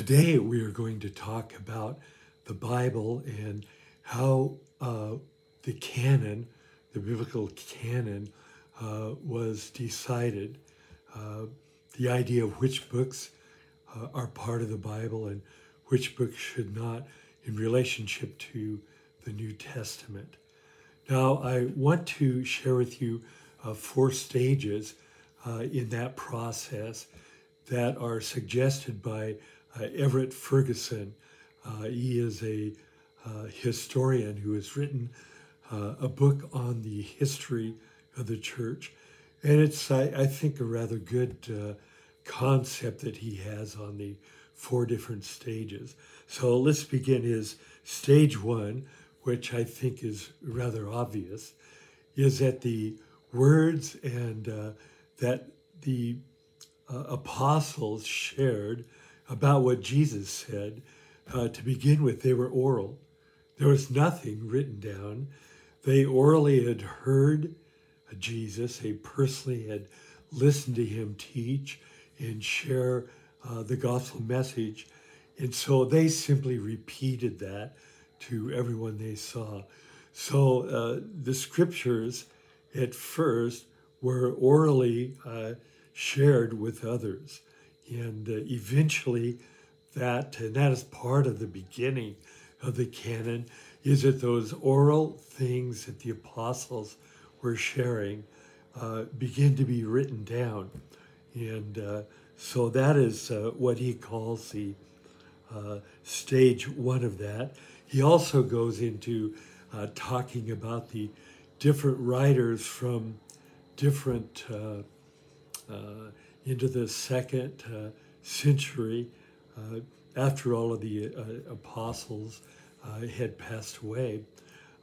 Today we are going to talk about the Bible and how uh, the canon, the biblical canon, uh, was decided. Uh, the idea of which books uh, are part of the Bible and which books should not in relationship to the New Testament. Now, I want to share with you uh, four stages uh, in that process that are suggested by Everett Ferguson. Uh, he is a uh, historian who has written uh, a book on the history of the church. And it's, I, I think, a rather good uh, concept that he has on the four different stages. So let's begin his stage one, which I think is rather obvious, is that the words and uh, that the uh, apostles shared about what Jesus said. Uh, to begin with, they were oral. There was nothing written down. They orally had heard Jesus, they personally had listened to him teach and share uh, the gospel message. And so they simply repeated that to everyone they saw. So uh, the scriptures at first were orally uh, shared with others. And uh, eventually, that, and that is part of the beginning of the canon, is that those oral things that the apostles were sharing uh, begin to be written down. And uh, so that is uh, what he calls the uh, stage one of that. He also goes into uh, talking about the different writers from different into the second uh, century, uh, after all of the apostles had passed away,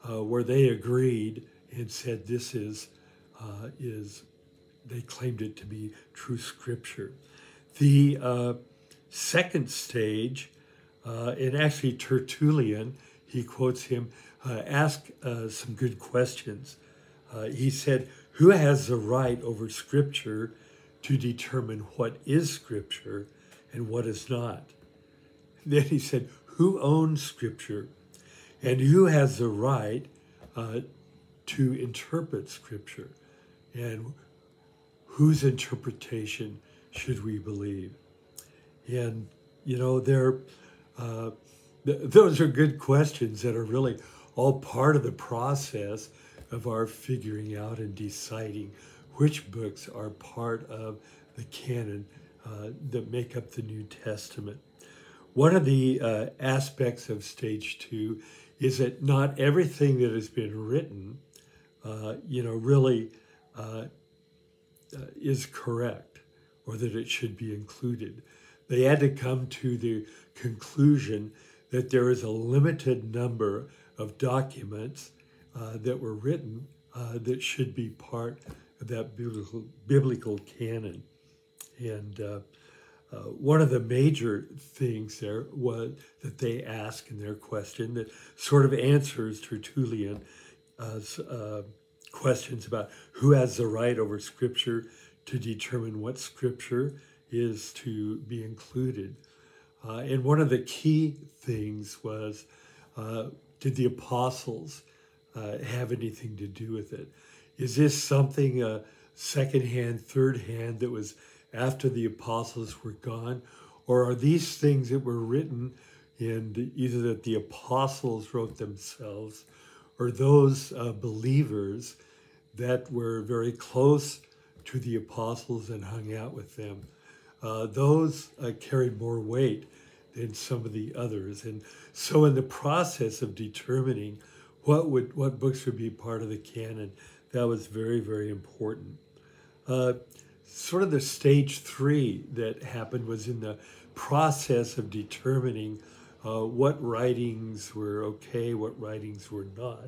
where they agreed and said this is is they claimed it to be true scripture. The uh, second stage, uh, and actually Tertullian, he quotes him, uh, asked some good questions. he said, Who has the right over scripture to determine what is Scripture and what is not. then he said, Who owns Scripture and who has the right uh, to interpret Scripture? And whose interpretation should we believe? And, you know, there, uh, th- those are good questions that are really all part of the process of our figuring out and deciding which books are part of the canon uh, that make up the New Testament. One of the uh, aspects of stage two is that not everything that has been written, uh, you know, really uh, uh, is correct or that it should be included. They had to come to the conclusion that there is a limited number of documents uh, that were written that should be part that biblical, biblical canon. And uh, uh, one of the major things there was that they ask in their question that sort of answers Tertullian's uh, questions about who has the right over Scripture to determine what Scripture is to be included. Uh, and one of the key things was uh, did the apostles uh, have anything to do with it? Is this something uh, secondhand, third hand that was after the apostles were gone? Or are these things that were written in either that the apostles wrote themselves or those uh, believers that were very close to the apostles and hung out with them? Uh, those uh, carried more weight than some of the others. And so, in the process of determining what would what books would be part of the canon, that was very, very important. Uh, sort of the stage three that happened was in the process of determining uh, what writings were okay, what writings were not.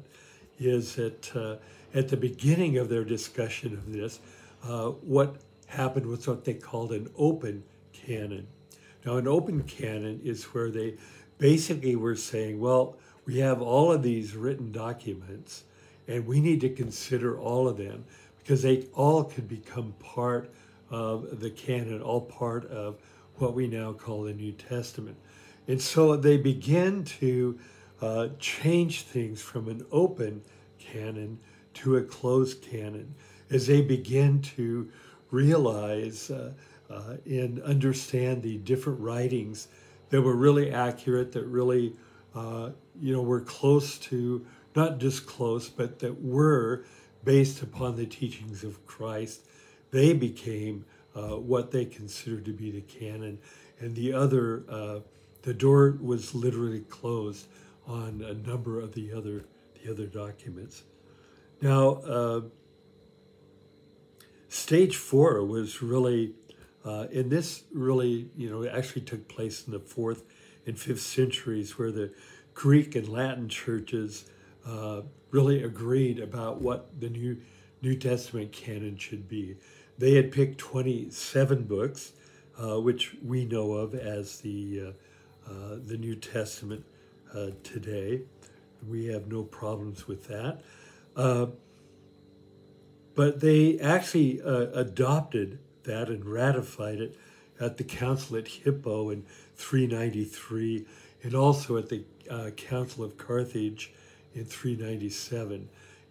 Is that uh, at the beginning of their discussion of this, uh, what happened was what they called an open canon. Now, an open canon is where they basically were saying, well, we have all of these written documents and we need to consider all of them because they all could become part of the canon, all part of what we now call the New Testament. And so they begin to uh, change things from an open canon to a closed canon as they begin to realize uh, uh, and understand the different writings that were really accurate, that really, uh, you know, were close to, not just close, but that were based upon the teachings of Christ. They became uh, what they considered to be the canon. And the other, uh, the door was literally closed on a number of the other, the other documents. Now, uh, stage four was really, uh, and this really, you know, actually took place in the fourth and fifth centuries where the Greek and Latin churches uh, really agreed about what the New, New Testament canon should be. They had picked 27 books, uh, which we know of as the, uh, uh, the New Testament uh, today. We have no problems with that. But they actually adopted that and ratified it at the council at Hippo in 393 and also at the Council of Carthage in 397.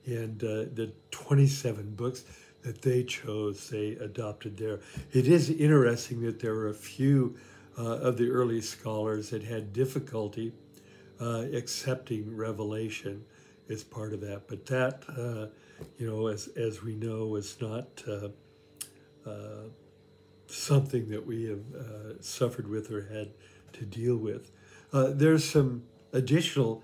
And uh, the 27 books that they chose, they adopted there. It is interesting that there were a few uh, of the early scholars that had difficulty uh, accepting revelation as part of that. But that, uh, you know, as, as we know, is not uh, uh, something that we have suffered with or had to deal with. There's some additional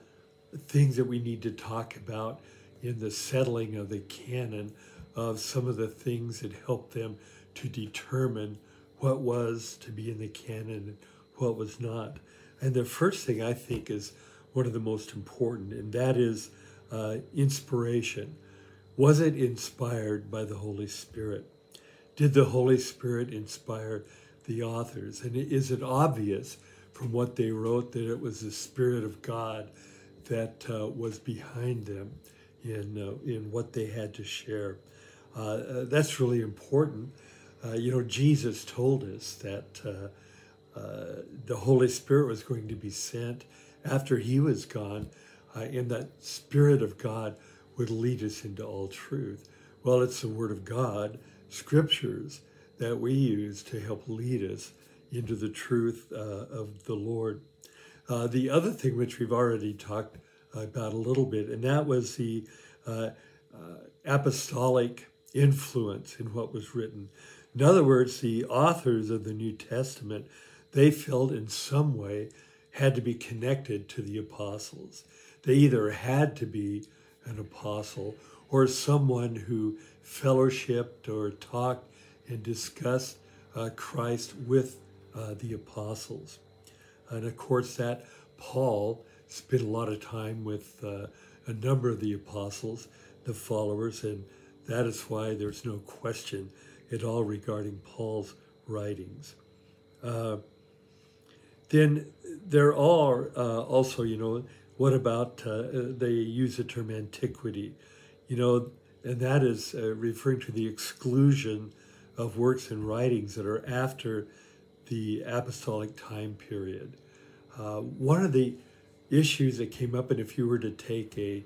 things that we need to talk about in the settling of the canon of some of the things that helped them to determine what was to be in the canon and what was not. And the first thing I think is one of the most important, and that is uh, inspiration. Was it inspired by the Holy Spirit? Did the Holy Spirit inspire the authors? And is it obvious from what they wrote that it was the Spirit of God that uh, was behind them in, uh, in what they had to share? Uh, uh that's really important. Uh, you know, Jesus told us that uh, the Holy Spirit was going to be sent after he was gone, and that Spirit of God would lead us into all truth. Well, it's the Word of God, scriptures, that we use to help lead us into the truth of the Lord. Uh, the other thing, which we've already talked about a little bit, and that was the uh, uh apostolic influence in what was written. In other words, the authors of the New Testament, they felt in some way had to be connected to the apostles. They either had to be an apostle or someone who fellowshipped or talked and discussed uh, Christ with uh, the apostles. And of course, that Paul spent a lot of time with uh, a number of the apostles, the followers, and that is why there's no question at all regarding Paul's writings. Uh, then there are uh, also, you know, what about, uh, they use the term antiquity, you know, and that is uh, referring to the exclusion of works and writings that are after the apostolic time period. Uh, one of the issues that came up, and if you were to take a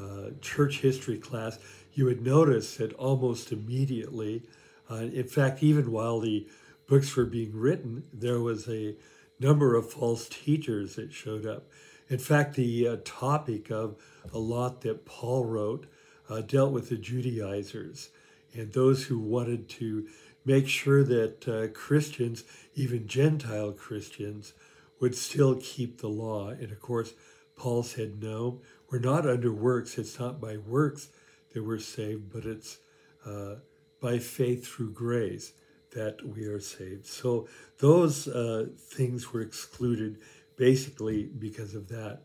uh, church history class, you would notice that almost immediately, uh, in fact, even while the books were being written, there was a number of false teachers that showed up. In fact, the uh, topic of a lot that Paul wrote uh, dealt with the Judaizers and those who wanted to make sure that uh, Christians, even Gentile Christians, would still keep the law. And of course, Paul said, no, we're not under works. It's not by works that we're saved, but it's uh, by faith through grace that we are saved. So those uh, things were excluded basically because of that.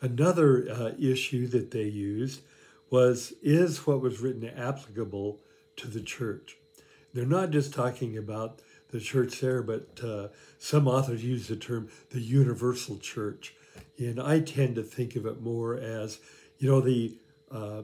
Another uh, issue that they used was is what was written applicable to the church? They're not just talking about the church there, but uh, some authors use the term the universal church. And I tend to think of it more as, you know, the uh,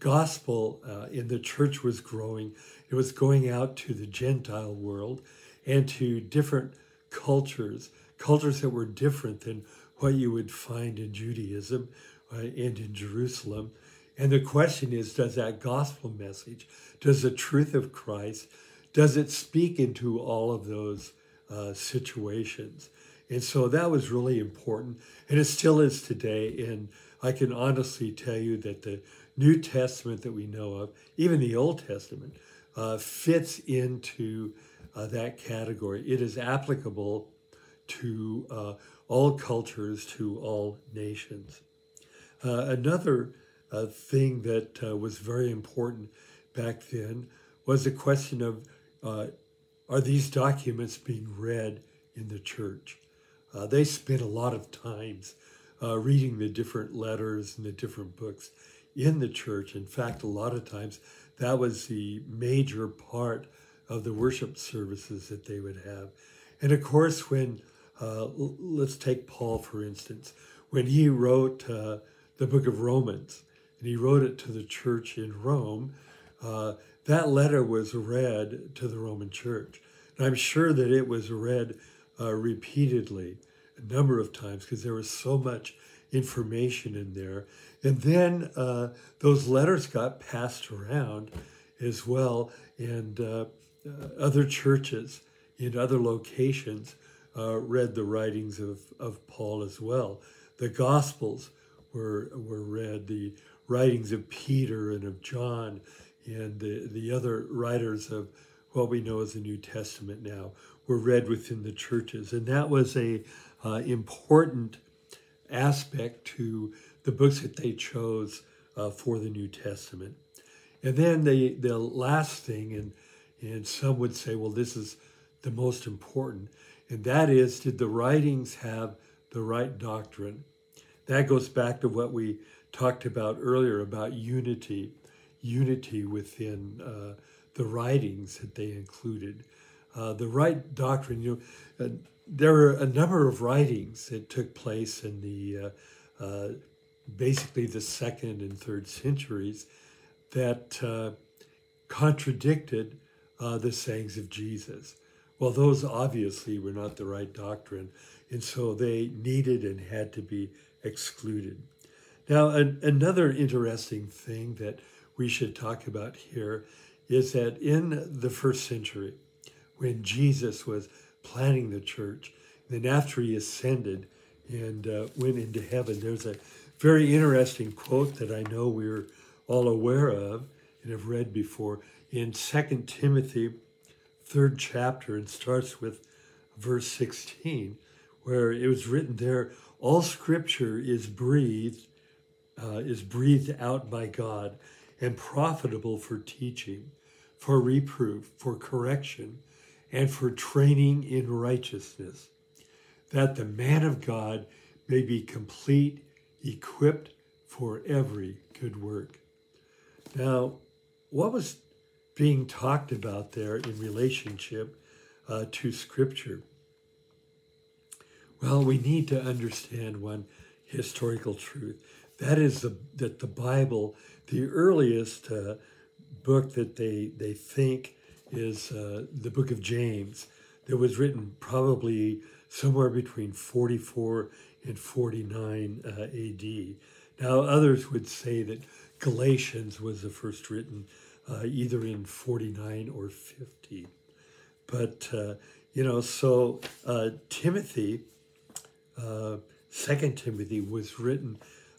gospel uh, in the church was growing. It was going out to the Gentile world. and to different cultures, cultures that were different than what you would find in Judaism uh, and in Jerusalem. And the question is does that gospel message, does the truth of Christ, does it speak into all of those uh, situations? And so that was really important. And it still is today. And I can honestly tell you that the New Testament that we know of, even the Old Testament, uh, fits into uh, that category. It is applicable to uh, all cultures, to all nations. Uh, another uh, thing that uh, was very important back then was the question of are these documents being read in the church? they spent a lot of times reading the different letters and the different books in the church. In fact, a lot of times that was the major part of the worship services that they would have. And of course, when, uh, let's take Paul for instance, when he wrote uh, the book of Romans, and he wrote it to the church in Rome, uh, that letter was read to the Roman church. And I'm sure that it was read uh, repeatedly a number of times because there was so much information in there. And then uh, those letters got passed around as well, and uh, uh, other churches in other locations uh, read the writings of, of Paul as well. The Gospels were, were read, the writings of Peter and of John, and the, the other writers of what we know as the New Testament now were read within the churches. And that was a uh, important aspect to the books that they chose uh, for the New Testament. And then the, the last thing, and, and some would say, well, this is the most important, and that is did the writings have the right doctrine? That goes back to what we talked about earlier about unity, unity within uh, the writings that they included. Uh, the right doctrine, you know, uh, there were a number of writings that took place in the uh, uh, basically the second and third centuries that uh, contradicted the sayings of Jesus. Well, those obviously were not the right doctrine, and so they needed and had to be excluded. Now, an, another interesting thing that we should talk about here is that in the first century, when Jesus was planning the church, then after he ascended and uh, went into heaven, there's a very interesting quote that I know we're all aware of and have read before in Second Timothy, third chapter, and starts with verse 16, where it was written there, all scripture is breathed, uh, is breathed out by God and profitable for teaching, for reproof, for correction, and for training in righteousness, that the man of God may be complete, equipped for every good work. Now, what was being talked about there in relationship uh, to Scripture? Well, we need to understand one historical truth. That is the, that the Bible, the earliest uh, book that they, they think is uh, the book of James, that was written probably somewhere between 44 and 49 uh, AD. Now, others would say that Galatians was the first written uh, either in 49 or 50. But, uh, you know, so uh, Timothy, uh, Second Timothy, was written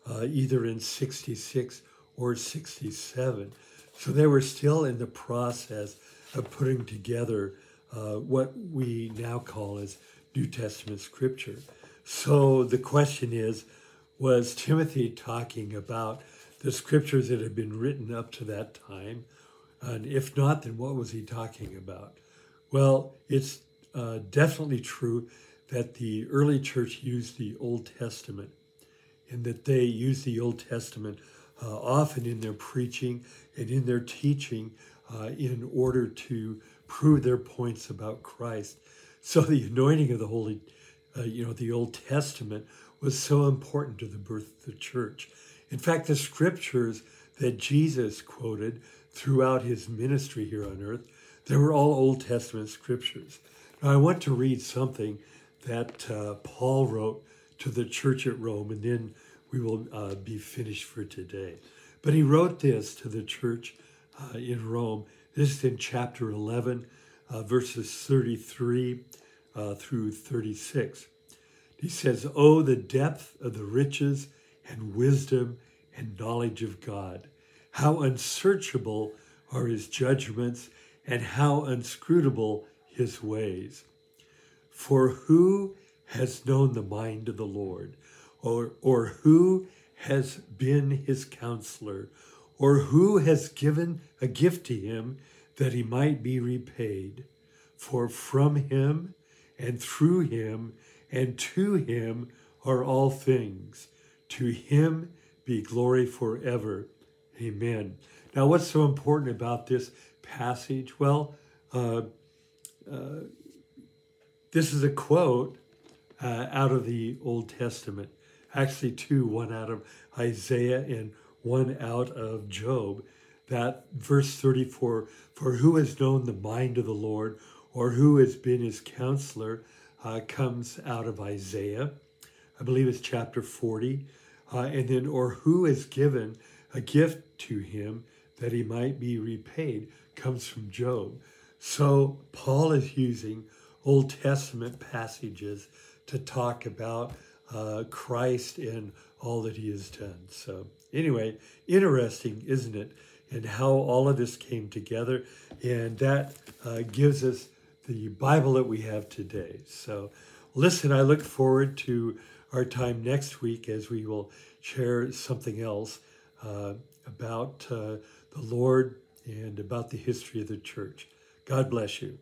uh, either in 66 or 67. So they were still in the process of putting together uh, what we now call as New Testament scripture. So the question is was Timothy talking about the scriptures that had been written up to that time? And if not, then what was he talking about? Well, it's uh, definitely true that the early church used the Old Testament and that they use the Old Testament uh, often in their preaching and in their teaching uh, in order to prove their points about Christ. So the anointing of the Holy, uh, you know, the Old Testament was so important to the birth of the church. In fact, the scriptures that Jesus quoted throughout his ministry here on earth, they were all Old Testament scriptures. Now, I want to read something that uh, Paul wrote to the church at Rome, and then we will uh, be finished for today. But he wrote this to the church uh, in Rome. This is in chapter 11, uh, verses 33 uh, through 36. He says, Oh, the depth of the riches and wisdom and knowledge of God! How unsearchable are his judgments and how inscrutable his ways. For who has known the mind of the Lord, or, or who has been his counselor, or who has given a gift to him that he might be repaid? For from him and through him and to him are all things. To him be glory forever. Amen. Now, what's so important about this passage? Well, uh, uh, this is a quote uh, out of the Old Testament. Actually, two, one out of Isaiah and one out of Job. That verse 34 For who has known the mind of the Lord, or who has been his counselor, uh, comes out of Isaiah. I believe it's chapter 40. Uh, and then, or who has given a gift to him that he might be repaid, comes from Job. So Paul is using Old Testament passages to talk about uh, Christ and all that he has done. So, anyway, interesting, isn't it? And how all of this came together. And that uh, gives us the Bible that we have today. So, listen, I look forward to our time next week as we will share something else uh, about uh, the Lord and about the history of the church. God bless you.